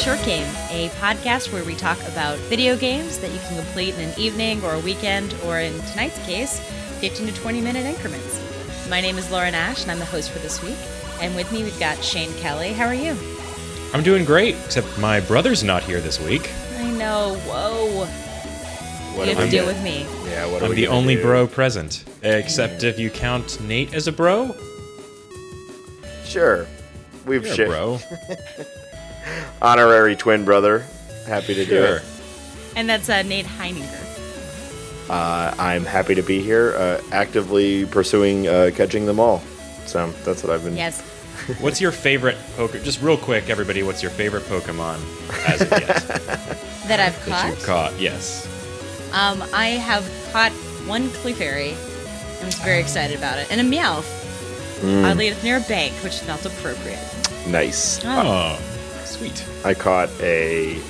Short Game, a podcast where we talk about video games that you can complete in an evening or a weekend, or in tonight's case, 15 to 20 minute increments. My name is Lauren Nash, and I'm the host for this week. And with me, we've got Shane Kelly. How are you? I'm doing great, except my brother's not here this week. I know. Whoa. What you have to we deal get? with me. Yeah, what I'm the only do? bro present, except if you count Nate as a bro. Sure. We've You're a shared bro. honorary twin brother. Happy to do Sure. it. And that's uh, Nate Heininger. Uh, I'm happy to be here, uh, actively pursuing uh, catching them all. So that's what I've been. Yes. What's your favorite Pokemon? Just real quick, everybody. What's your favorite Pokemon as of yet That I've that caught. you've caught? Yes. Um, I have caught one Clefairy. I was very excited about it. And a Meowth. Mm, Oddly, it's near a bank, which felt appropriate. nice. Oh, sweet. I caught a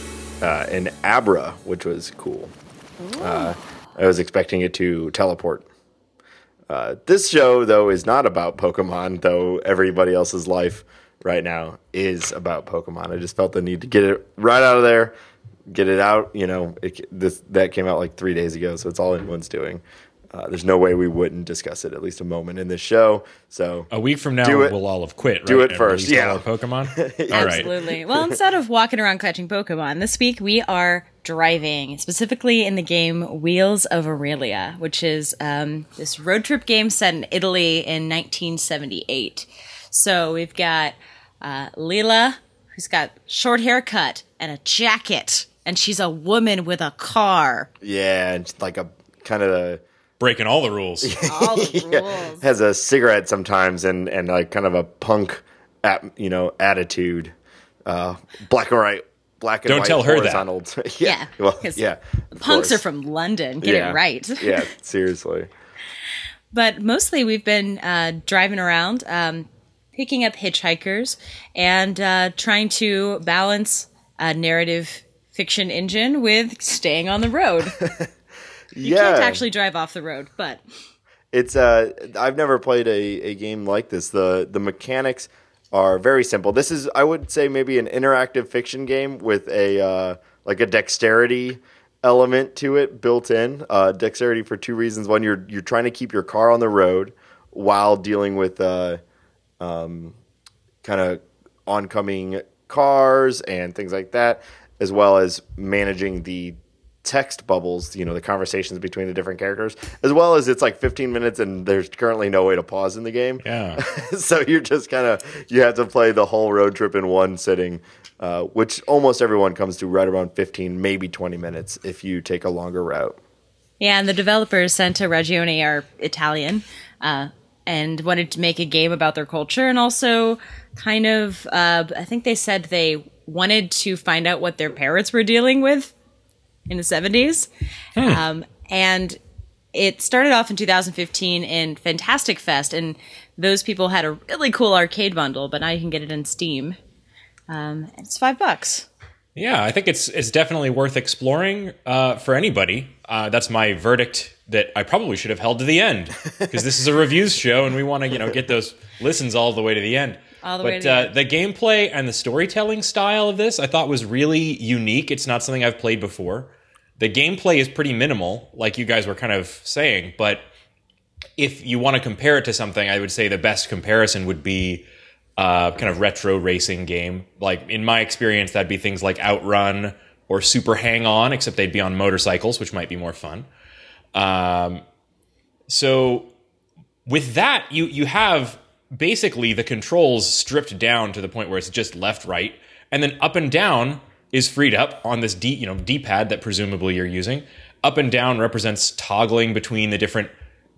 uh, an Abra, which was cool. Uh, I was expecting it to teleport. Uh, this show, though, is not about Pokemon, though everybody else's life right now is about Pokemon. I just felt the need to get it right out of there, get it out. You know, it, this that came out like three days ago, so it's all anyone's doing. Uh, there's no way we wouldn't discuss it at least a moment in this show. So A week from now, it- we'll all have quit. do it and first, released all yeah. our Pokemon. all right. Absolutely. Well, instead of walking around catching Pokemon, this week we are driving, specifically in the game Wheels of Aurelia, which is um, this road trip game set in Italy in 1978. So we've got uh, Leela, who's got short haircut and a jacket, and she's a woman with a car. yeah, and like a kind of a Breaking all the rules. All the rules. has a cigarette sometimes and and like kind of a punk at you know attitude uh black and white black and Don't white tell her that. horizontal Yeah, well 'cause yeah Punks course. are from London. Get yeah. it right. yeah seriously but mostly we've been uh, driving around, um, picking up hitchhikers, and uh, trying to balance a narrative fiction engine with staying on the road. You yeah. can't actually drive off the road, but it's uh i've never played a, a game like this. The the mechanics are very simple. This is i would say maybe an interactive fiction game with a uh like a dexterity element to it built in. Uh dexterity for two reasons. One you're you're trying to keep your car on the road while dealing with uh um kind of oncoming cars and things like that as well as managing the text bubbles, you know, the conversations between the different characters, as well as it's like 15 minutes and there's currently no way to pause in the game. Yeah. so you're just kind of, you have to play the whole road trip in one sitting, uh, which almost everyone comes to right around 15, maybe 20 minutes if you take a longer route. yeah. And the developers Santa Ragione are Italian, uh, and wanted to make a game about their culture, and also kind of, uh, I think they said they wanted to find out what their parents were dealing with in the 70s. Um, and it started off in 2015 in Fantastic Fest, and those people had a really cool arcade bundle, but now you can get it in Steam. Um, it's five bucks. Yeah, I think it's it's definitely worth exploring uh, for anybody. Uh, that's my verdict that I probably should have held to the end because this is a reviews show and we want to you know get those listens all the way to the end. All the but way to the uh, the gameplay and the storytelling style of this I thought was really unique. It's not something I've played before. The gameplay is pretty minimal, like you guys were kind of saying, but if you want to compare it to something, I would say the best comparison would be uh, kind of retro racing game. Like in my experience, that'd be things like Outrun or Super Hang On, except they'd be on motorcycles, which might be more fun. Um, so with that, you you have basically the controls stripped down to the point where it's just left, right, and then up and down is freed up on this D you know D pad that presumably you're using. Up and down represents toggling between the different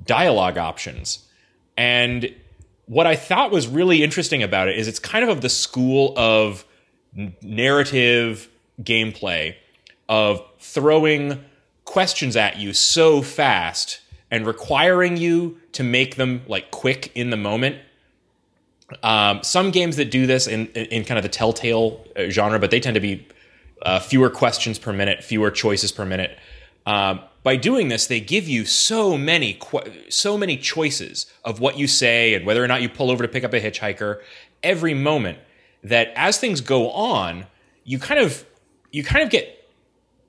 dialogue options. And what I thought was really interesting about it is it's kind of of the school of narrative gameplay of throwing questions at you so fast and requiring you to make them like quick in the moment. Um, some games that do this in, in, in kind of the telltale genre, but they tend to be uh, fewer questions per minute, fewer choices per minute. Um, by doing this, they give you so many so many choices of what you say and whether or not you pull over to pick up a hitchhiker every moment. That as things go on, you kind of you kind of get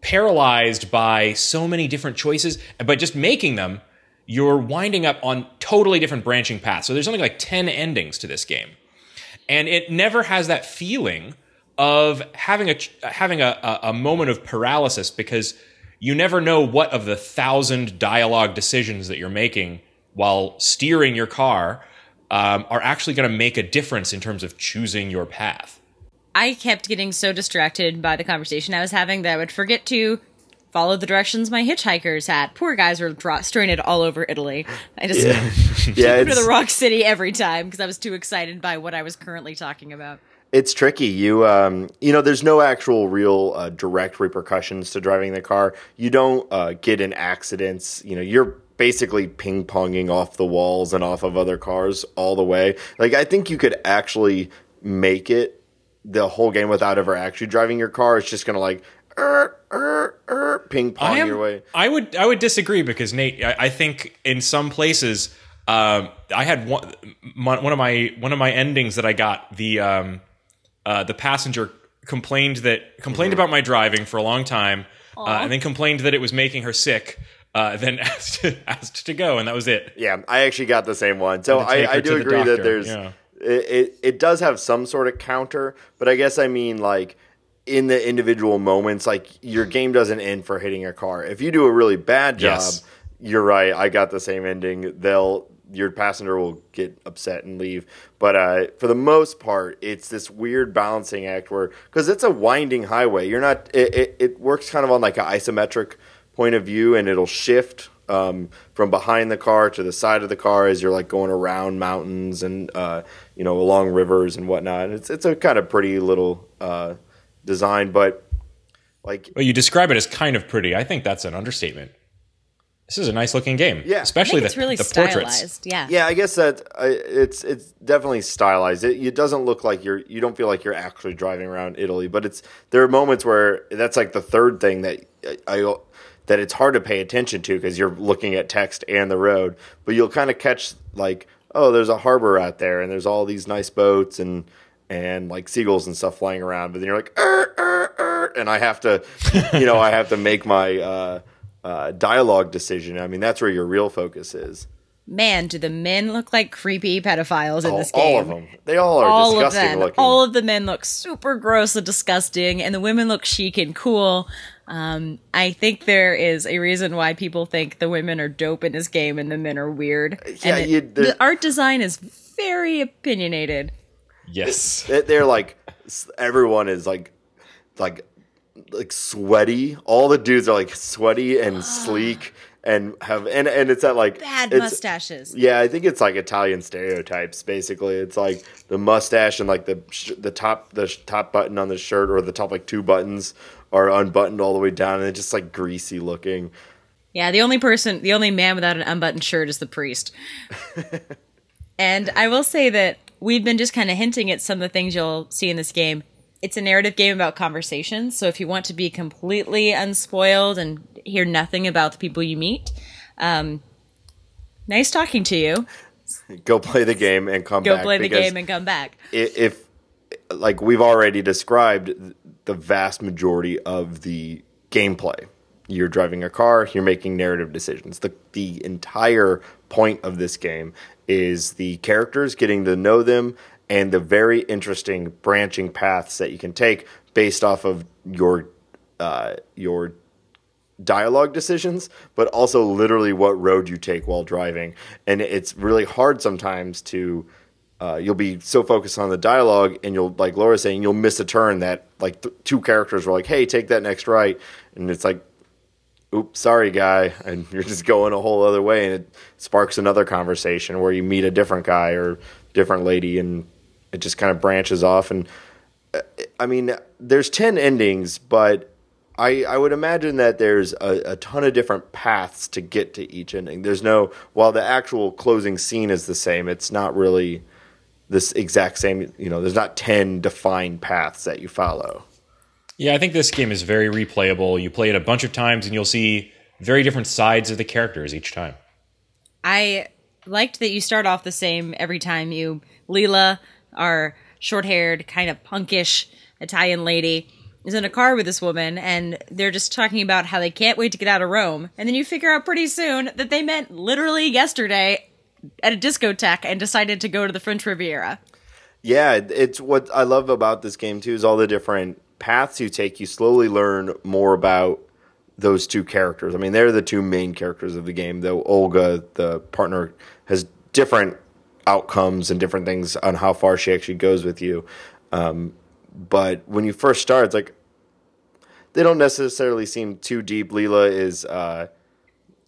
paralyzed by so many different choices, but just making them, you're winding up on totally different branching paths. So there's something like 10 endings to this game. And it never has that feeling of having a having a, a, moment of paralysis because you never know what of the thousand dialogue decisions that you're making while steering your car um, are actually going to make a difference in terms of choosing your path. I kept getting so distracted by the conversation I was having that I would forget to follow the directions my hitchhikers had. Poor guys were dra- stranded all over Italy. I just Yeah, yeah went to the Rock City every time because I was too excited by what I was currently talking about. it's tricky. You um, you know, there's no actual real uh, direct repercussions to driving the car. You don't uh, get in accidents. You know, you're basically ping ponging off the walls and off of other cars all the way. Like I think you could actually make it the whole game without ever actually driving your car. It's just gonna like er, er, er, ping pong I am, your way. I would I would disagree because Nate, I, I think in some places, um, I had one my, one of my one of my endings that I got the um, uh, the passenger complained that complained Mm-hmm. about my driving for a long time, uh, and then complained that it was making her sick. Uh, then asked asked to go, and that was it. Yeah, I actually got the same one. So And to take I, I do to the agree that there's yeah. it, it it does have some sort of counter, but I guess I mean like in the individual moments, like your game doesn't end for hitting a car. If you do a really bad job, Yes. you're right. I got the same ending. They'll your passenger will get upset and leave. But uh, for the most part, it's this weird balancing act where because it's a winding highway, you're not. It, it, it works kind of on like an isometric point of view, and it'll shift um, from behind the car to the side of the car as you're like going around mountains and uh, you know along rivers and whatnot. And It's it's a kind of pretty little uh, design, but like Well, you describe it as kind of pretty. I think that's an understatement. This is a nice looking game. Yeah. I I especially think the, really the portraits. Yeah. Yeah, I guess that uh, it's it's definitely stylized. It, it doesn't look like you're you don't feel like you're actually driving around Italy, but it's there are moments where that's like the third thing that I, I that it's hard to pay attention to because you're looking at text and the road, but you'll kind of catch like oh, there's a harbor out there and there's all these nice boats and and like seagulls and stuff flying around, but then you're like er, er, er, and I have to you know I have to make my uh, uh, dialogue decision. I mean that's where your real focus is. Man, do the men look like creepy pedophiles in all, this game? all of them. They all are all of disgusting them. looking. All of the men look super gross and disgusting, and the women look chic and cool. Um, I think there is a reason why people think the women are dope in this game and the men are weird. Yeah, and it- you- the art design is very opinionated. Yes. They- They're like everyone is like like like sweaty. All the dudes are like sweaty and sleek and have and and it's that like Bad mustaches. Yeah, I think it's like Italian stereotypes. Basically, it's like the mustache and like the sh- the top the sh- top button on the shirt or the top like two buttons are unbuttoned all the way down and it's just like greasy looking. Yeah, the only person, the only man without an unbuttoned shirt is the priest. and I will say that we've been just kind of hinting at some of the things you'll see in this game. It's a narrative game about conversations, so if you want to be completely unspoiled and hear nothing about the people you meet, um, nice talking to you. Go play the game and come Go back. Go play the game and come back. if like we've already described the vast majority of the gameplay you're driving a car you're making narrative decisions the the entire point of this game is the characters getting to know them and the very interesting branching paths that you can take based off of your uh, your dialogue decisions, but also literally what road you take while driving. And it's really hard sometimes to. Uh, you'll be so focused on the dialogue, and you'll, like Laura saying, you'll miss a turn that like th- two characters were like, "Hey, take that next right," and it's like, "Oops, sorry, guy," and you're just going a whole other way, and it sparks another conversation where you meet a different guy or different lady, and it just kind of branches off. And uh, I mean, there's ten endings, but I, I would imagine that there's a, a ton of different paths to get to each ending. There's no, while the actual closing scene is the same, it's not really this exact same, you know, there's not 10 defined paths that you follow. Yeah, I think this game is very replayable. You play it a bunch of times and you'll see very different sides of the characters each time. I liked that you start off the same every time you Leela, our short-haired, kind of punkish Italian lady, is in a car with this woman and they're just talking about how they can't wait to get out of Rome. And then you figure out pretty soon that they met literally yesterday at a discotheque and decided to go to the French Riviera. Yeah, it's what I love about this game too is all the different paths you take. You slowly learn more about those two characters. I mean, they're the two main characters of the game. Though Olga, the partner, has different outcomes and different things on how far she actually goes with you. Um, but when you first start, it's like they don't necessarily seem too deep. Leela is, uh,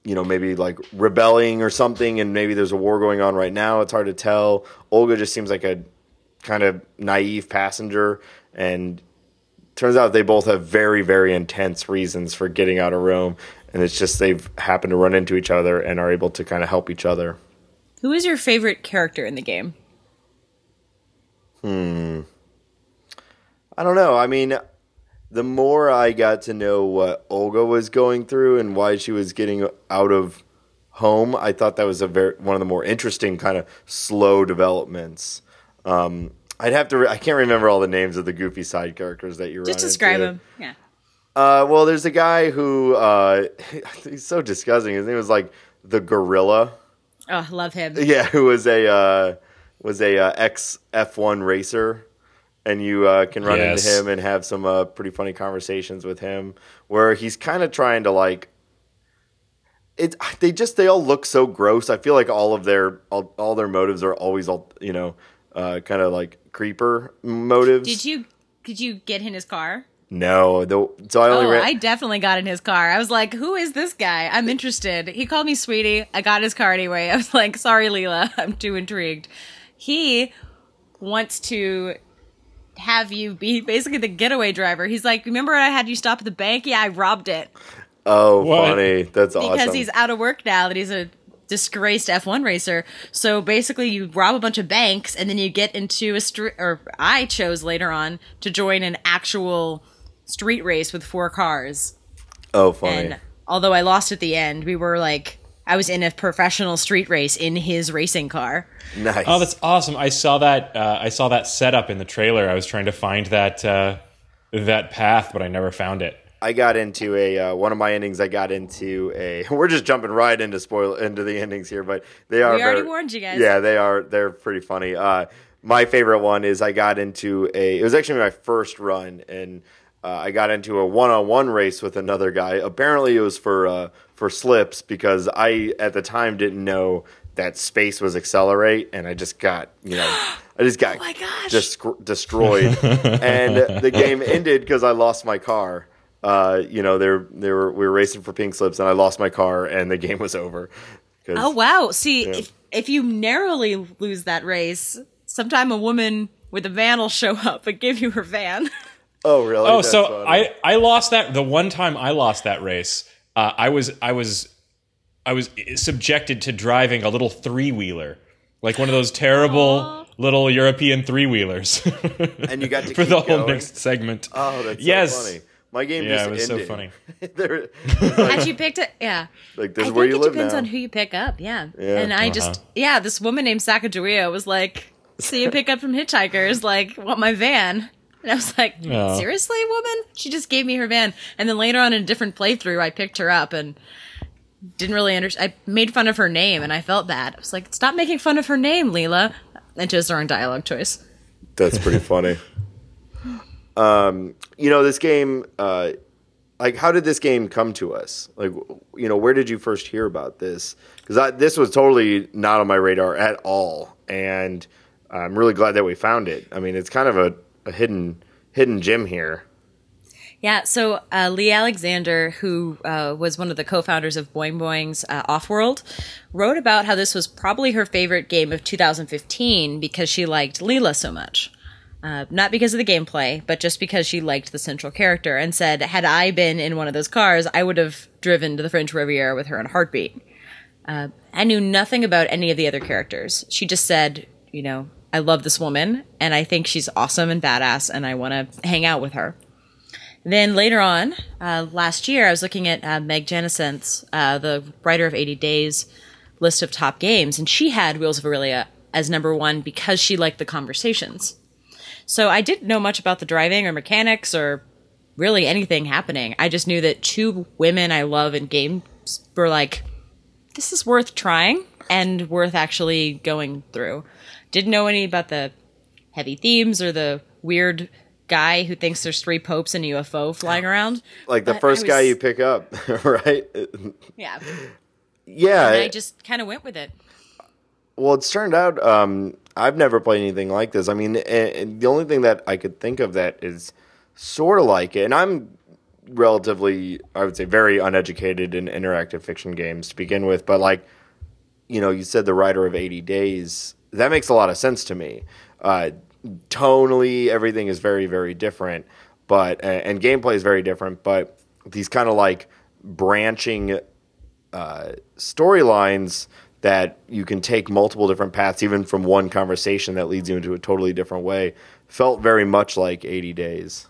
you know, maybe like rebelling or something, and maybe there's a war going on right now. It's hard to tell. Olga just seems like a kind of naive passenger, and turns out they both have very, very intense reasons for getting out of Rome, and it's just they've happened to run into each other and are able to kind of help each other. Who is your favorite character in the game? Hmm. I don't know. I mean, the more I got to know what Olga was going through and why she was getting out of home, I thought that was a very one of the more interesting kind of slow developments. Um, I'd have to. Re- I can't remember all the names of the goofy side characters that you Just run describe into. him. Yeah. Uh, well, there's a guy who uh, he's so disgusting. His name was like the Gorilla. Oh, love him. Yeah, who was a uh, was a uh, ex F1 racer, and you uh, can run Yes. into him and have some uh, pretty funny conversations with him, where he's kind of trying to like. It they just they all look so gross. I feel like all of their all, all their motives are always all you know, uh, kind of like creeper motives. Did you did you get in his car? No, the, so I only Oh, ran. I definitely got in his car. I was like, "Who is this guy? I'm interested." He called me sweetie. I got his car anyway. I was like, "Sorry, Leela, I'm too intrigued." He wants to have you be basically the getaway driver. He's like, "Remember I had you stop at the bank? Yeah, I robbed it oh, What? funny! That's because awesome. Because he's out of work now. That he's a disgraced F1 racer. So basically, you rob a bunch of banks and then you get into a street. Or I chose later on to join an actual street race with four cars. oh, funny. And although I lost at the end, we were like, I was in a professional street race in his racing car. nice. Oh, that's awesome! I saw that. Uh, I saw that setup in the trailer. I was trying to find that uh, that path, but I never found it. I got into a uh, one of my endings. I got into a. We're just jumping right into spoil into the endings here, but they are. We already very- warned you guys. Yeah, they are. They're pretty funny. Uh, my favorite one is I got into a. It was actually my first run, and uh, I got into a one-on-one race with another guy. Apparently, it was for uh, for slips because I at the time didn't know that space was accelerate, and I just got you know. I just got Oh my gosh. desc- destroyed, and the game ended because I lost my car. Uh, you know, they're they were we were racing for pink slips, and I lost my car, and the game was over. Oh wow! See, if if you narrowly lose that race, sometime a woman with a van will show up and give you her van. oh, really? Oh, That's so funny. I I lost that the one time I lost that race. Uh, I was I was I was subjected to driving a little three wheeler, like one of those terrible little European three wheelers. and you got to for keep the whole going. next segment. Oh, that's yes. so funny. My game Yeah, just it was so ended. funny. There- Had you picked it, yeah. like this I is where think you it live depends now. on who you pick up. Yeah, Yeah. and I just uh-huh. yeah, this woman named Sacagawea was like, "See you pick up from hitchhikers, like want my van." And I was like, No. "Seriously, woman?" She just gave me her van, and then later on in a different playthrough, I picked her up and didn't really understand. I made fun of her name, and I felt bad. I was like, "Stop making fun of her name, Leela." And chose the wrong dialogue choice. That's pretty funny. um, you know, this game. Uh, like, how did this game come to us? Like, you know, where did you first hear about this? Because this was totally not on my radar at all, and I'm really glad that we found it. I mean, it's kind of a, a hidden hidden gem here. Yeah, so uh, Leigh Alexander, who uh, was one of the co-founders of Boing Boing's uh, Offworld, wrote about how this was probably her favorite game of 2015 because she liked Leela so much. Uh, not because of the gameplay, but just because she liked the central character, and said, "Had I been in one of those cars, I would have driven to the French Riviera with her in a heartbeat." Uh, I knew nothing about any of the other characters. She just said, "You know, I love this woman, and I think she's awesome and badass, and I want to hang out with her." Then later on, uh, last year, I was looking at uh, Meg Jayanth's, uh, the writer of 80 Days, list of top games, and she had Wheels of Aurelia as number one because she liked the conversations. So I didn't know much about the driving or mechanics or really anything happening. I just knew that two women I love in games were like, this is worth trying and worth actually going through. Didn't know any about the heavy themes or the weird guy who thinks there's three popes and a UFO flying around. Like the But first guy you pick up, right? Yeah. Yeah. And I just kind of went with it. Well, it's turned out um, I've never played anything like this. I mean, the only thing that I could think of that is sort of like it, and I'm relatively, I would say, very uneducated in interactive fiction games to begin with, but like, you know, you said the writer of 80 Days, that makes a lot of sense to me. Uh, tonally, everything is very, very different, but, and, and gameplay is very different, but these kind of like branching uh, storylines that you can take multiple different paths, even from one conversation that leads you into a totally different way, felt very much like 80 Days,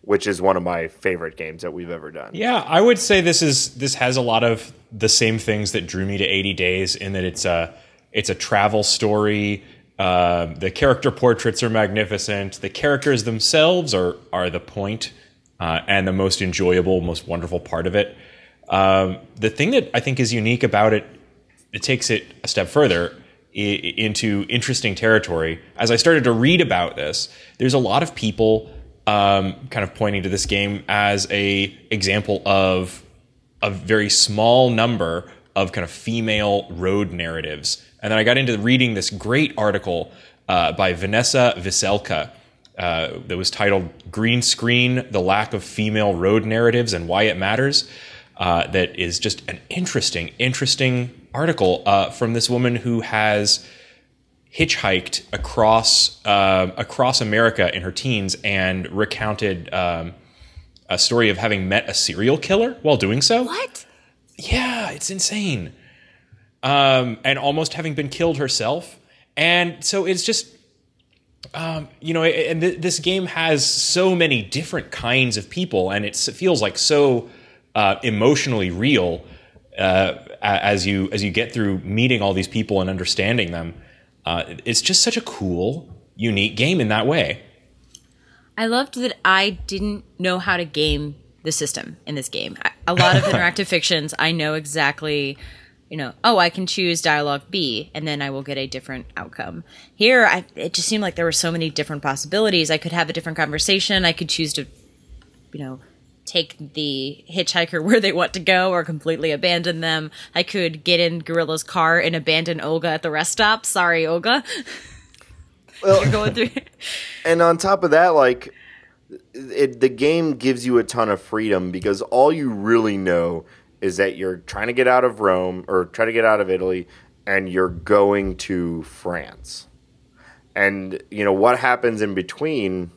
which is one of my favorite games that we've ever done. Yeah, I would say this is this has a lot of the same things that drew me to 80 Days in that it's a it's a travel story. Um, the character portraits are magnificent. The characters themselves are are the point, uh, and the most enjoyable, most wonderful part of it. Um, the thing that I think is unique about it, it takes it a step further i- into interesting territory. As I started to read about this, there's a lot of people um, kind of pointing to this game as a example of a very small number of kind of female road narratives. And then I got into reading this great article uh, by Vanessa Veselka uh, that was titled Green Screen The Lack of Female Road Narratives and Why It Matters. Uh, that is just an interesting, interesting article uh, from this woman who has hitchhiked across uh, across America in her teens and recounted um, a story of having met a serial killer while doing so. What? Yeah, it's insane. Um, and almost having been killed herself. And so it's just, um, you know, and th- this game has so many different kinds of people, and it's, it feels like so uh, emotionally real uh, as you as you get through meeting all these people and understanding them. Uh, it's just such a cool, unique game in that way. I loved that I didn't know how to game the system in this game. A lot of interactive fictions, I know exactly, you know, oh, I can choose dialogue B and then I will get a different outcome. Here, I, it just seemed like there were so many different possibilities. I could have a different conversation. I could choose to, you know, take the hitchhiker where they want to go or completely abandon them. I could get in Gorilla's car and abandon Olga at the rest stop. Sorry, Olga. Well, You're going through. and on top of that, like it, the game gives you a ton of freedom because all you really know is that you're trying to get out of Rome or try to get out of Italy, and you're going to France. And you know what happens in between,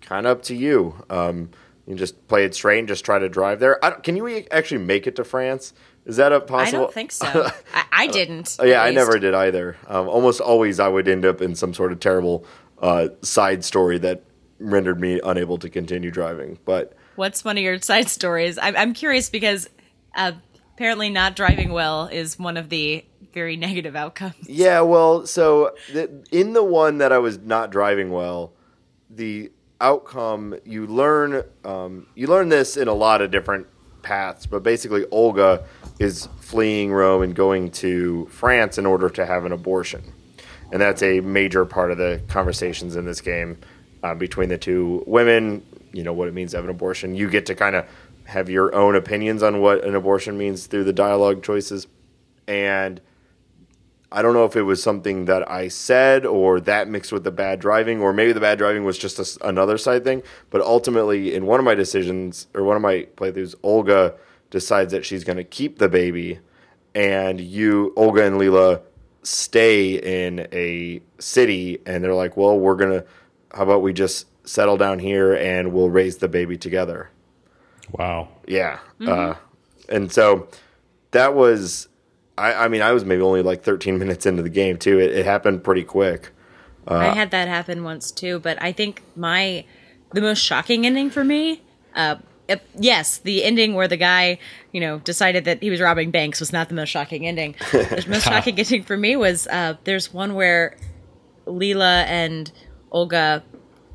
kind of up to you. Um, you just play it straight and just try to drive there. Can you actually make it to France? Is that a possible? I don't think so. I, I didn't. Oh, yeah, I least. never did either. Um, almost always, I would end up in some sort of terrible uh, side story that rendered me unable to continue driving. But What's one of your side stories? I'm, I'm curious because uh, apparently not driving well is one of the very negative outcomes. yeah, well, so the, in the one that I was not driving well, the outcome you learn um, you learn this in a lot of different paths, but basically Olga is fleeing Rome and going to France in order to have an abortion. And that's a major part of the conversations in this game uh, between the two women. You know what it means to have an abortion. You get to kind of have your own opinions on what an abortion means through the dialogue choices. And I don't know if it was something that I said or that mixed with the bad driving, or maybe the bad driving was just a s another side thing. But ultimately, in one of my decisions or one of my playthroughs, Olga decides that she's going to keep the baby, and you, Olga and Leela, stay in a city, and they're like, "Well, we're gonna. How about we just settle down here and we'll raise the baby together." Wow. Yeah. Uh, and so that was, I, I mean, I was maybe only like 13 minutes into the game too. It, it happened pretty quick. I had that happen once too, but I think my the most shocking ending for me, uh, uh, yes, the ending where the guy, you know, decided that he was robbing banks was not the most shocking ending. the most shocking ending for me was uh, there's one where Leela and Olga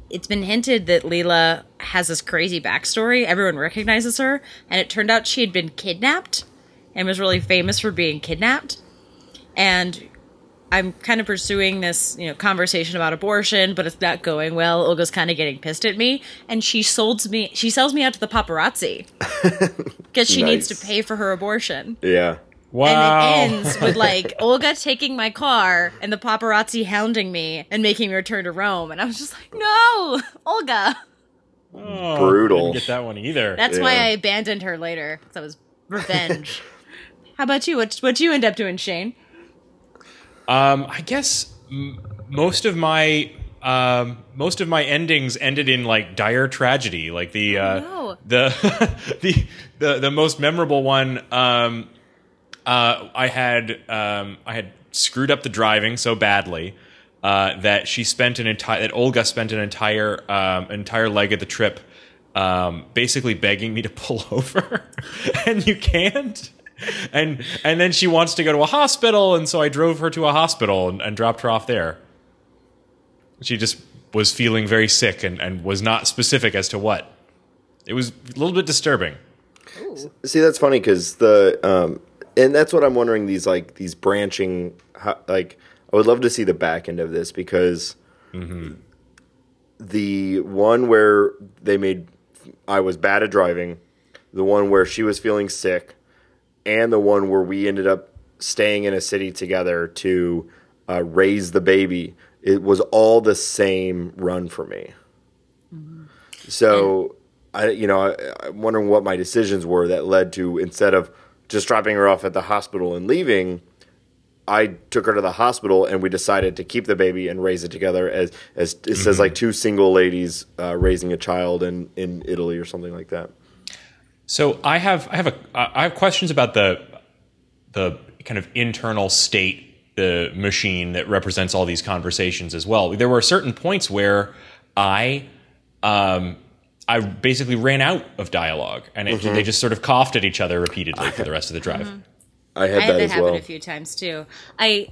it's been hinted that Leela has this crazy backstory. Everyone recognizes her, and it turned out she had been kidnapped and was really famous for being kidnapped. And I'm kind of pursuing this, you know, conversation about abortion, but it's not going well. Olga's kind of getting pissed at me, and she sold me. She sells me out to the paparazzi because she needs to pay for her abortion. Yeah. Wow. And it ends with like Olga taking my car and the paparazzi hounding me and making me return to Rome. And I was just like, no, Olga. Oh, Brutal. Didn't get that one either. That's why I abandoned her later. That was revenge. How about you? What what you end up doing, Shane? Um, I guess m- most of my um, most of my endings ended in like dire tragedy. Like the uh, no. the the the the most memorable one. Um, uh, I had um, I had screwed up the driving so badly uh, that she spent an entire that Olga spent an entire um, entire leg of the trip um, basically begging me to pull over, and you can't. And and then she wants to go to a hospital, and so I drove her to a hospital and, and dropped her off there. She just was feeling very sick and, and was not specific as to what. It was a little bit disturbing. See, that's funny because the um, and that's what I'm wondering. These like these branching, like I would love to see the back end of this because the one where they made I was bad at driving, the one where she was feeling sick, and the one where we ended up staying in a city together to uh, raise the baby. It was all the same run for me. So I, you know, I, I'm wondering what my decisions were that led to instead of just dropping her off at the hospital and leaving, I took her to the hospital and we decided to keep the baby and raise it together as as it says like two single ladies uh, raising a child in in Italy or something like that. So I have I have a I have questions about the the kind of internal state the machine that represents all these conversations as well. There were certain points where I um I basically ran out of dialogue and it, they just sort of coughed at each other repeatedly for the rest of the drive. I had I had that that as happen well. a few times too. I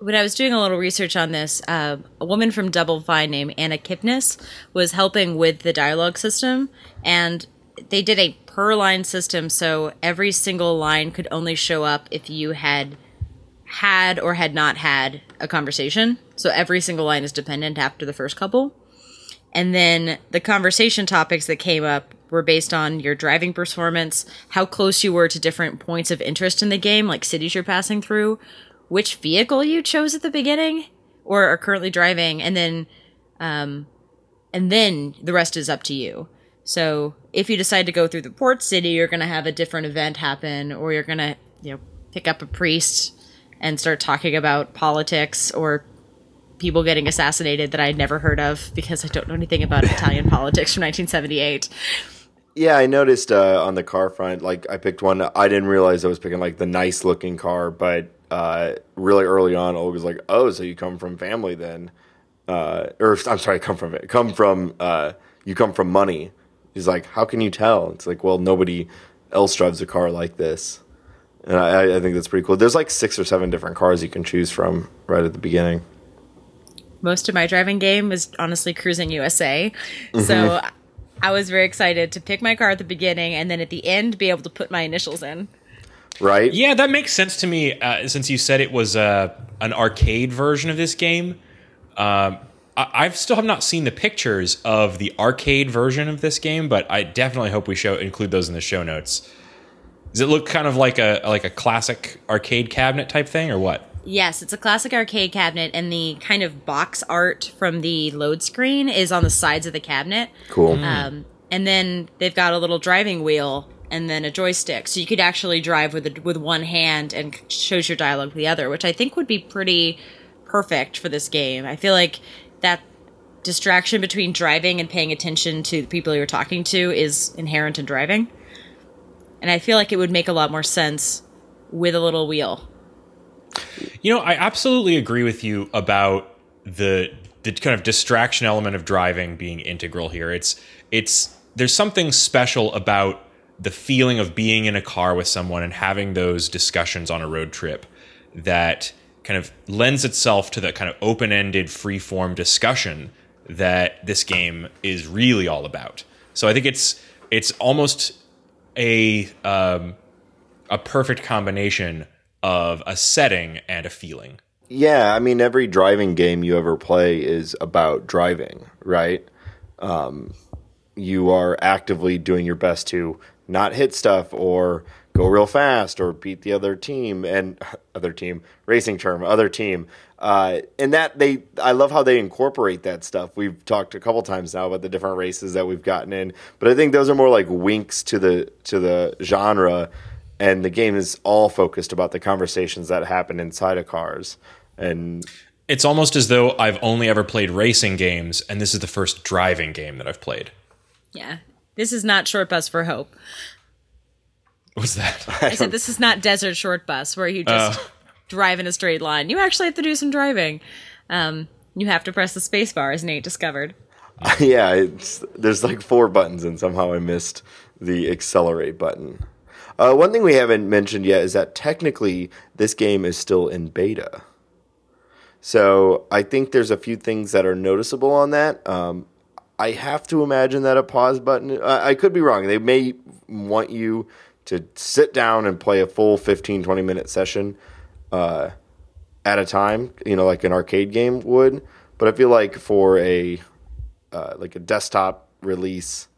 when I was doing a little research on this, uh, a woman from Double Fine named Anna Kipnis was helping with the dialogue system, and they did a per line system, so every single line could only show up if you had had or had not had a conversation. So every single line is dependent after the first couple. And then the conversation topics that came up were based on your driving performance, how close you were to different points of interest in the game, like cities you're passing through, which vehicle you chose at the beginning or are currently driving, and then um and then the rest is up to you. So if you decide to go through the port city, you're gonna have a different event happen, or you're gonna, you know, pick up a priest and start talking about politics or people getting assassinated that I'd never heard of because I don't know anything about Italian politics from 1978. Yeah, I noticed uh, on the car front, like I picked one. I didn't realize I was picking like the nice looking car, but uh, really early on, Olga's like, "Oh, so you come from family then?" Uh, or I'm sorry, come from it. Come from uh, you come from money. He's like, "How can you tell?" It's like, well, nobody else drives a car like this, and I, I think that's pretty cool. There's like six or seven different cars you can choose from right at the beginning. Most of my driving game is honestly Cruis'n USA. So I was very excited to pick my car at the beginning and then at the end be able to put my initials in. Right? Yeah, that makes sense to me. Uh, since you said it was uh, an arcade version of this game, um, I- I've still have not seen the pictures of the arcade version of this game, but I definitely hope we show include those in the show notes. Does it look kind of like a like a classic arcade cabinet type thing, or what? Yes, it's a classic arcade cabinet, and the kind of box art from the load screen is on the sides of the cabinet. Cool. Um, and then they've got a little driving wheel and then a joystick, so you could actually drive with a, with one hand and shows your dialogue with the other, which I think would be pretty perfect for this game. I feel like that distraction between driving and paying attention to the people you're talking to is inherent in driving, and I feel like it would make a lot more sense with a little wheel. You know, I absolutely agree with you about the the kind of distraction element of driving being integral here. It's it's there's something special about the feeling of being in a car with someone and having those discussions on a road trip that kind of lends itself to the kind of open-ended free-form discussion that this game is really all about. So I think it's it's almost a um, a perfect combination of a setting and a feeling. Yeah, I mean, every driving game you ever play is about driving, right? Um, you are actively doing your best to not hit stuff or go real fast or beat the other team and other team racing term other team uh, and that they i love how they incorporate that stuff we've talked a couple times now about the different races that we've gotten in but i think those are more like winks to the to the genre and the game is all focused about the conversations that happen inside of cars and It's almost as though I've only ever played racing games, and this is the first driving game that I've played. Yeah. This is not short bus for hope. What's that? I said this is not desert short bus where you just drive in a straight line. You actually have to do some driving. Um, you have to press the space bar, as Nate discovered. yeah, it's there's like four buttons, and somehow I missed the accelerate button. Uh, one thing we haven't mentioned yet is that technically this game is still in beta. So I think there's a few things that are noticeable on that. Um, I have to imagine that a pause button. I, I could be wrong. They may want you to sit down and play a full 15, 20 minute session uh, at a time. You know, like an arcade game would. But I feel like for a uh, like a desktop release,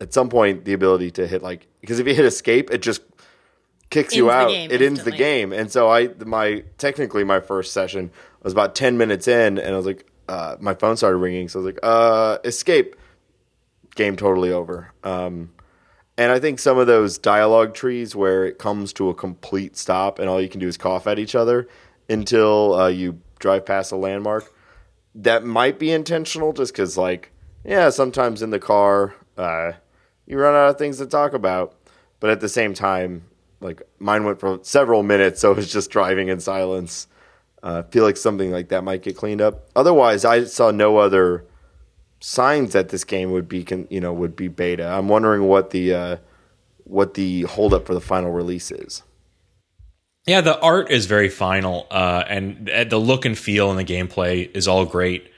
at some point the ability to hit like because if you hit escape, it just kicks you Ends the out. It ends the game, and so I my technically my first session was about ten minutes in, and I was like, uh, my phone started ringing, so I was like, uh, escape. Game totally over. Um, and I think some of those dialogue trees where it comes to a complete stop and all you can do is cough at each other until uh, you drive past a landmark, that might be intentional just because, like, yeah, sometimes in the car, uh, you run out of things to talk about. But at the same time, like, mine went for several minutes, so it was just driving in silence. Uh, I feel like something like that might get cleaned up. Otherwise, I saw no other signs that this game would be, you know, would be beta. I'm wondering what the uh, what the holdup for the final release is. Yeah, the art is very final, uh, and the look and feel and the gameplay is all great.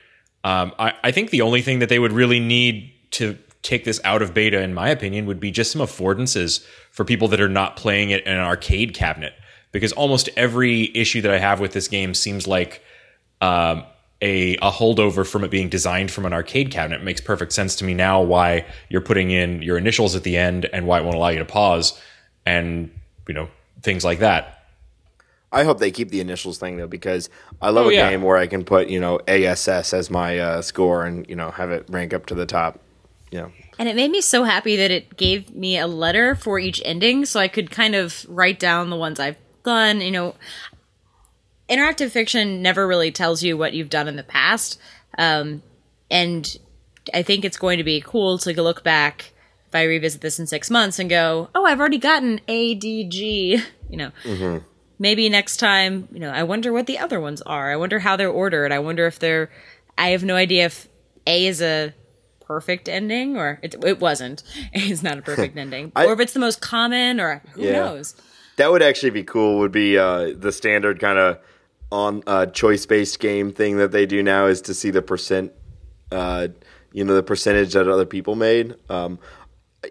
Um, I, I think the only thing that they would really need to take this out of beta, in my opinion, would be just some affordances for people that are not playing it in an arcade cabinet. Because almost every issue that I have with this game seems like um, a, a holdover from it being designed from an arcade cabinet. It makes perfect sense to me now why you're putting in your initials at the end and why it won't allow you to pause and you know things like that. I hope they keep the initials thing though, because I love Oh, a yeah. game where I can put you know ASS as my uh, score and you know have it rank up to the top. You know, And it made me so happy that it gave me a letter for each ending so I could kind of write down the ones I've done. You know, interactive fiction never really tells you what you've done in the past. Um, and I think it's going to be cool to look back if I revisit this in six months and go, oh, I've already gotten A, D, G. You know, maybe next time, you know, I wonder what the other ones are. I wonder how they're ordered. I wonder if they're, I have no idea if A is a perfect ending or it, it wasn't. A is not a perfect ending. I- or if it's the most common or who Yeah. knows. that would actually be cool. Would be uh, the standard kind of on uh, choice based game thing that they do now is to see the percent, uh, you know, the percentage that other people made. Um,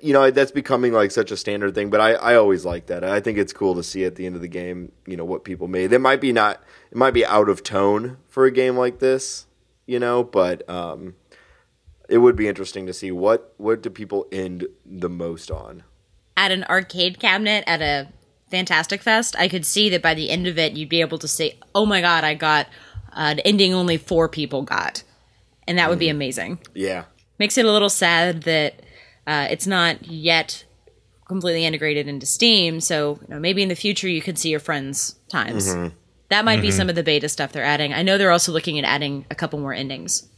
you know, that's becoming like such a standard thing, but I, I always like that. I think it's cool to see at the end of the game, you know, what people made. It might be not, it might be out of tone for a game like this, you know, but um, it would be interesting to see what what do people end the most on. At an arcade cabinet at a Fantastic Fest, I could see that by the end of it, you'd be able to say, oh my God, I got an ending only four people got. And that would be amazing. Yeah, Makes it a little sad that uh, it's not yet completely integrated into Steam. So you know, maybe in the future you could see your friends' times. That might be some of the beta stuff they're adding. I know they're also looking at adding a couple more endings.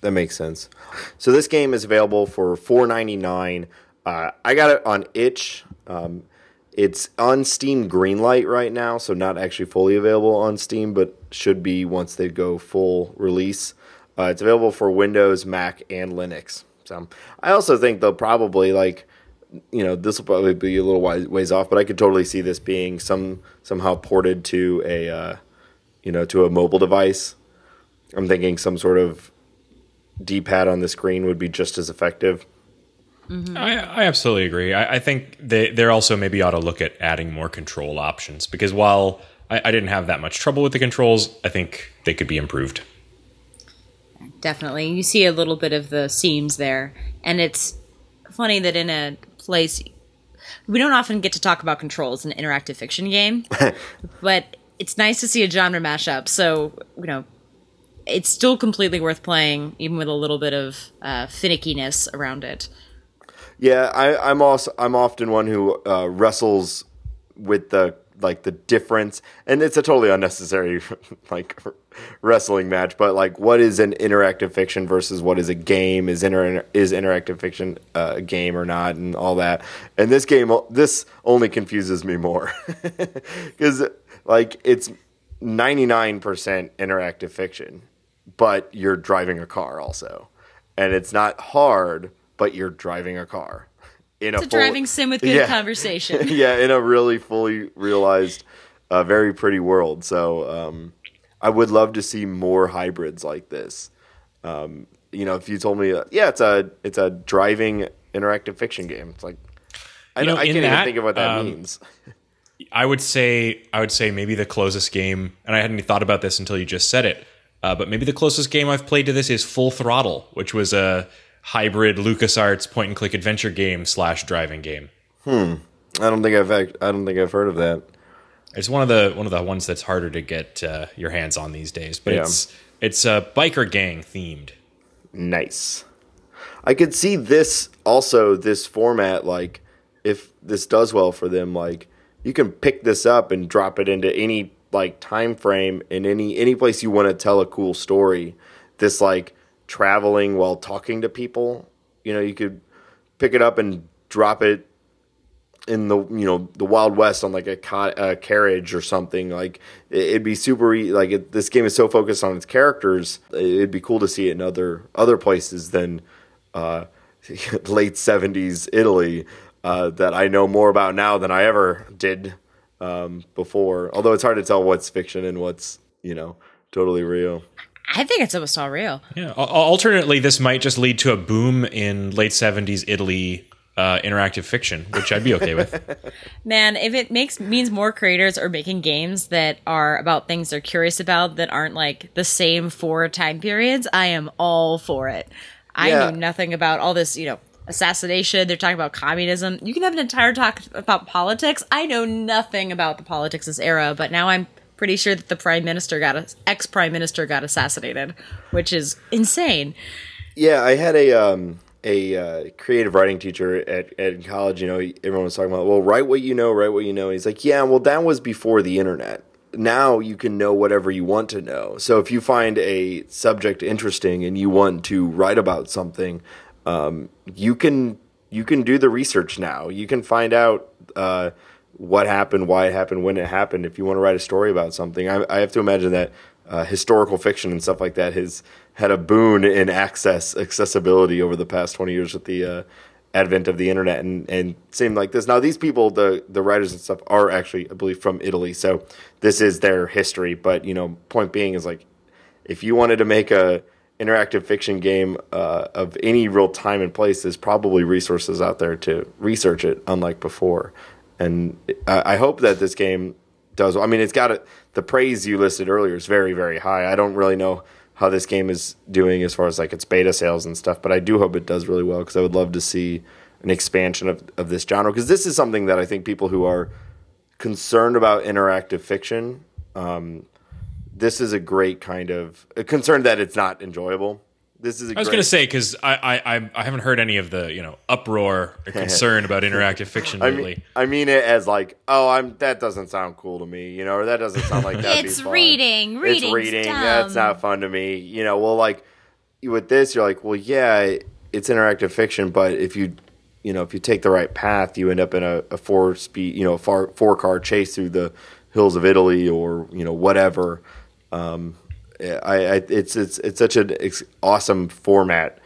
That makes sense. So this game is available for four ninety nine. Uh, I got it on itch. Um, it's on Steam Greenlight right now, so not actually fully available on Steam, but should be once they go full release. Uh, it's available for Windows, Mac, and Linux. So I also think they'll probably like, you know, this will probably be a little ways, off, but I could totally see this being some somehow ported to a, uh, you know, to a mobile device. I'm thinking some sort of D pad on the screen would be just as effective. I, I absolutely agree. I, I think they they're also maybe ought to look at adding more control options because while I, I didn't have that much trouble with the controls, I think they could be improved. Definitely. You see a little bit of the seams there. And it's funny that in a place we don't often get to talk about controls in an interactive fiction game, but it's nice to see a genre mashup. So, you know, it's still completely worth playing, even with a little bit of uh, finickiness around it. Yeah, I, I'm also I'm often one who uh, wrestles with the like the difference, and it's a totally unnecessary like wrestling match. But like, what is an interactive fiction versus what is a game? Is inter is interactive fiction uh, a game or not, and all that. And this game, this only confuses me more because like it's 99% interactive fiction, but you're driving a car also, and it's not hard but you're driving a car in a, a full, driving sim with good yeah, conversation. yeah, in a really fully realized, uh, very pretty world. So um, I would love to see more hybrids like this. Um, you know, if you told me, uh, yeah, it's a it's a driving interactive fiction game. It's like I, know, I can't that, even think of what that um, means. I would say I would say maybe the closest game, and I hadn't thought about this until you just said it. Uh, but maybe the closest game I've played to this is Full Throttle, which was a hybrid LucasArts point and click adventure game slash driving game. Hmm. I don't think I've I don't think I've heard of that. It's one of the one of the ones that's harder to get uh, your hands on these days, but yeah. it's it's a uh, biker gang themed. Nice. I could see this also this format like if this does well for them like you can pick this up and drop it into any like time frame in any any place you want to tell a cool story. This like traveling while talking to people. You know, you could pick it up and drop it in the you know the Wild West on like a, ca- a carriage or something. Like it'd be super. Like it, this game is so focused on its characters. It'd be cool to see it in other other places than uh, late seventies Italy uh, that I know more about now than I ever did um, before. Although it's hard to tell what's fiction and what's you know totally real. I think it's almost all real. Yeah. Alternately, this might just lead to a boom in late seventies Italy uh, interactive fiction, which I'd be okay with. Man, if it makes means more creators are making games that are about things they're curious about that aren't like the same four time periods, I am all for it. I yeah. knew nothing about all this, you know, assassination. They're talking about communism. You can have an entire talk about politics. I know nothing about the politics of this era, but now I'm pretty sure that the prime minister got ex prime minister got assassinated, which is insane. Yeah, I had a um, a uh, creative writing teacher at, at college. You know, everyone was talking about, well, write what you know, write what you know. He's like, yeah, well, that was before the internet. Now you can know whatever you want to know. So if you find a subject interesting and you want to write about something, um, you can you can do the research now. You can find out. Uh, what happened, why it happened, when it happened. If you want to write a story about something, I, I have to imagine that uh, historical fiction and stuff like that has had a boon in access accessibility over the past 20 years with the uh, advent of the internet and and same like this. Now these people the the writers and stuff are actually i believe from italy so this is their history. But you know point being is like if you wanted to make a interactive fiction game uh, of any real time and place there's probably resources out there to research it unlike before and I, I hope that this game does. I mean, it's got a, the praise you listed earlier is very very high. I don't really know how this game is doing as far as like its beta sales and stuff, but I do hope it does really well because I would love to see an expansion of, of this genre because this is something that I think people who are concerned about interactive fiction, um, this is a great kind of concern that it's not enjoyable this is. I was going to say because I, I I haven't heard any of the you know uproar or concern about interactive fiction lately. I mean, I mean it as like, oh, I'm that doesn't sound cool to me, you know, or that doesn't sound like that. it's reading, reading, it's reading. Dumb. That's not fun to me, you know. Well, like with this, you're like, well, yeah, it's interactive fiction, but if you you know if you take the right path, you end up in a, a four speed, you know, four four car chase through the hills of Italy or you know whatever. Um, I, I, it's it's it's such an awesome format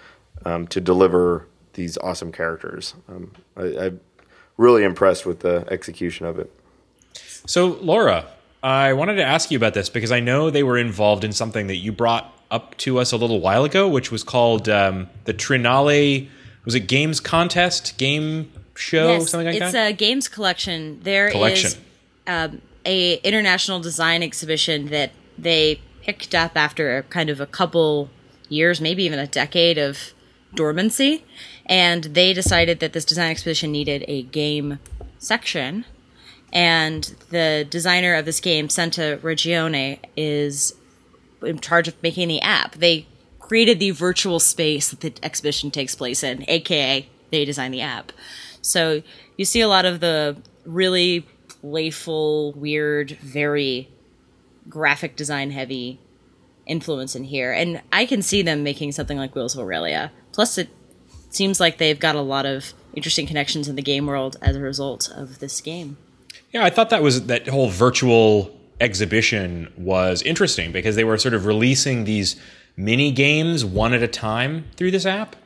um, to deliver these awesome characters. Um, I, am really impressed with the execution of it. So, Laura, I wanted to ask you about this because I know they were involved in something that you brought up to us a little while ago, which was called um, the Triennale. Was it Games Contest Game Show something like it's that? It's a games collection. There is Collection. um, a international design exhibition that they picked up after kind of a couple years, maybe even a decade of dormancy, and they decided that this design exhibition needed a game section. And the designer of this game, Santa Ragione, is in charge of making the app. They created the virtual space that the exhibition takes place in, aka they designed the app. So you see a lot of the really playful, weird, very graphic design heavy influence in here. And I can see them making something like Wheels of Aurelia. Plus, it seems like they've got a lot of interesting connections in the game world as a result of this game. Yeah, I thought that was that whole virtual exhibition was interesting because they were sort of releasing these mini games one at a time through this app.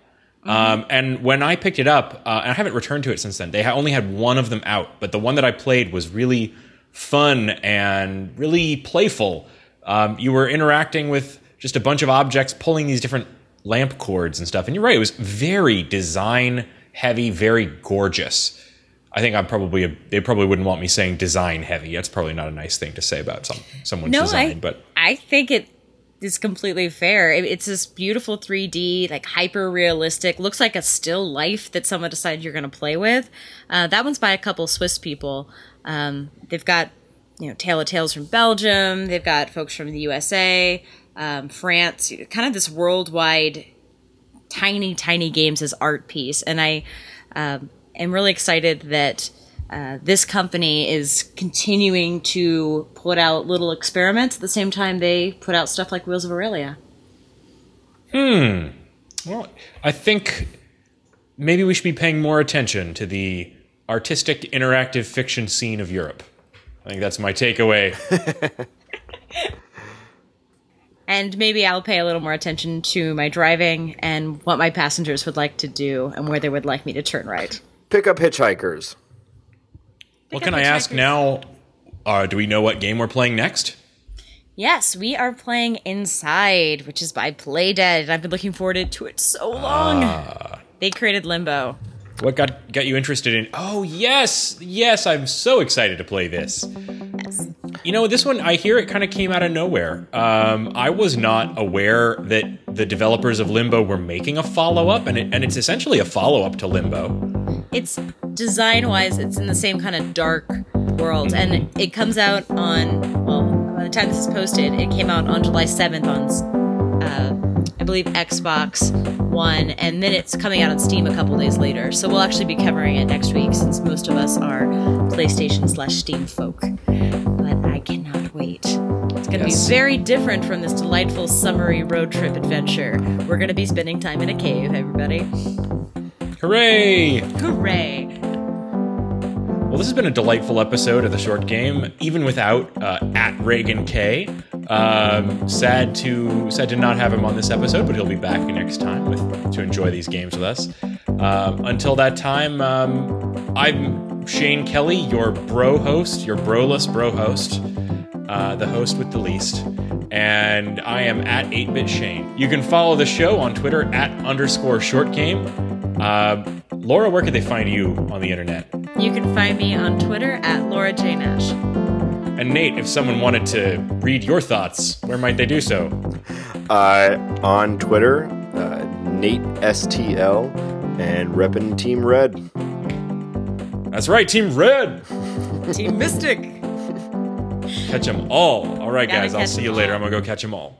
Um, and when I picked it up, uh, and I haven't returned to it since then. They only had one of them out, but the one that I played was really fun and really playful. Um, you were interacting with just a bunch of objects, pulling these different lamp cords and stuff. And you're right; it was very design heavy, very gorgeous. I think I'm probably a, they probably wouldn't want me saying design heavy. That's probably not a nice thing to say about some someone's No, design, I, but I think it is completely fair. It's this beautiful 3D, like hyper realistic, looks like a still life that someone decided you're going to play with. Uh, that one's by a couple Swiss people. Um, they've got, you know, Tale of Tales from Belgium. They've got folks from the USA, um, France, kind of this worldwide tiny, tiny games as art piece. And I um, am really excited that uh, this company is continuing to put out little experiments at the same time they put out stuff like Wheels of Aurelia. Hmm. Well, I think maybe we should be paying more attention to the artistic interactive fiction scene of Europe. I think that's my takeaway. And maybe I'll pay a little more attention to my driving and what my passengers would like to do and where they would like me to turn right. Pick up hitchhikers. Well, can I ask now? Uh, do we know what game we're playing next? Yes, we are playing Inside, which is by Playdead, and I've been looking forward to it so long. They created Limbo. What got got you interested in? Oh yes, yes! I'm so excited to play this. You know, this one I hear it kind of came out of nowhere. Um, I was not aware that the developers of Limbo were making a follow up, and it, and it's essentially a follow up to Limbo. It's design wise it's in the same kind of dark world and it comes out on well by the time this is posted it came out on july 7th on uh, i believe xbox one and then it's coming out on steam a couple days later. So we'll actually be covering it next week since most of us are playstation slash steam folk. But i cannot wait. It's going to Yes. be very different from this delightful summery road trip adventure. We're going to be spending time in a cave everybody Hooray! hooray Well, this has been a delightful episode of the short game, even without uh, at Reagan K. Um, sad to sad to not have him on this episode, but he'll be back next time with to enjoy these games with us. Um, until that time, um, I'm Shane Kelly, your bro host, your broless bro host, uh, the host with the least, and I am at 8bit Shane. You can follow the show on Twitter at underscore short game. Uh, Laura, where could they find you on the internet? You can find me on Twitter at Laura J. Nash. And Nate, if someone wanted to read your thoughts, where might they do so? Uh, on Twitter, uh, Nate STL and reppin' Team Red. That's right, Team Red. Team Mystic. Catch them all. All right, Gotta guys, I'll see see 'em you later. all. I'm gonna go catch them all.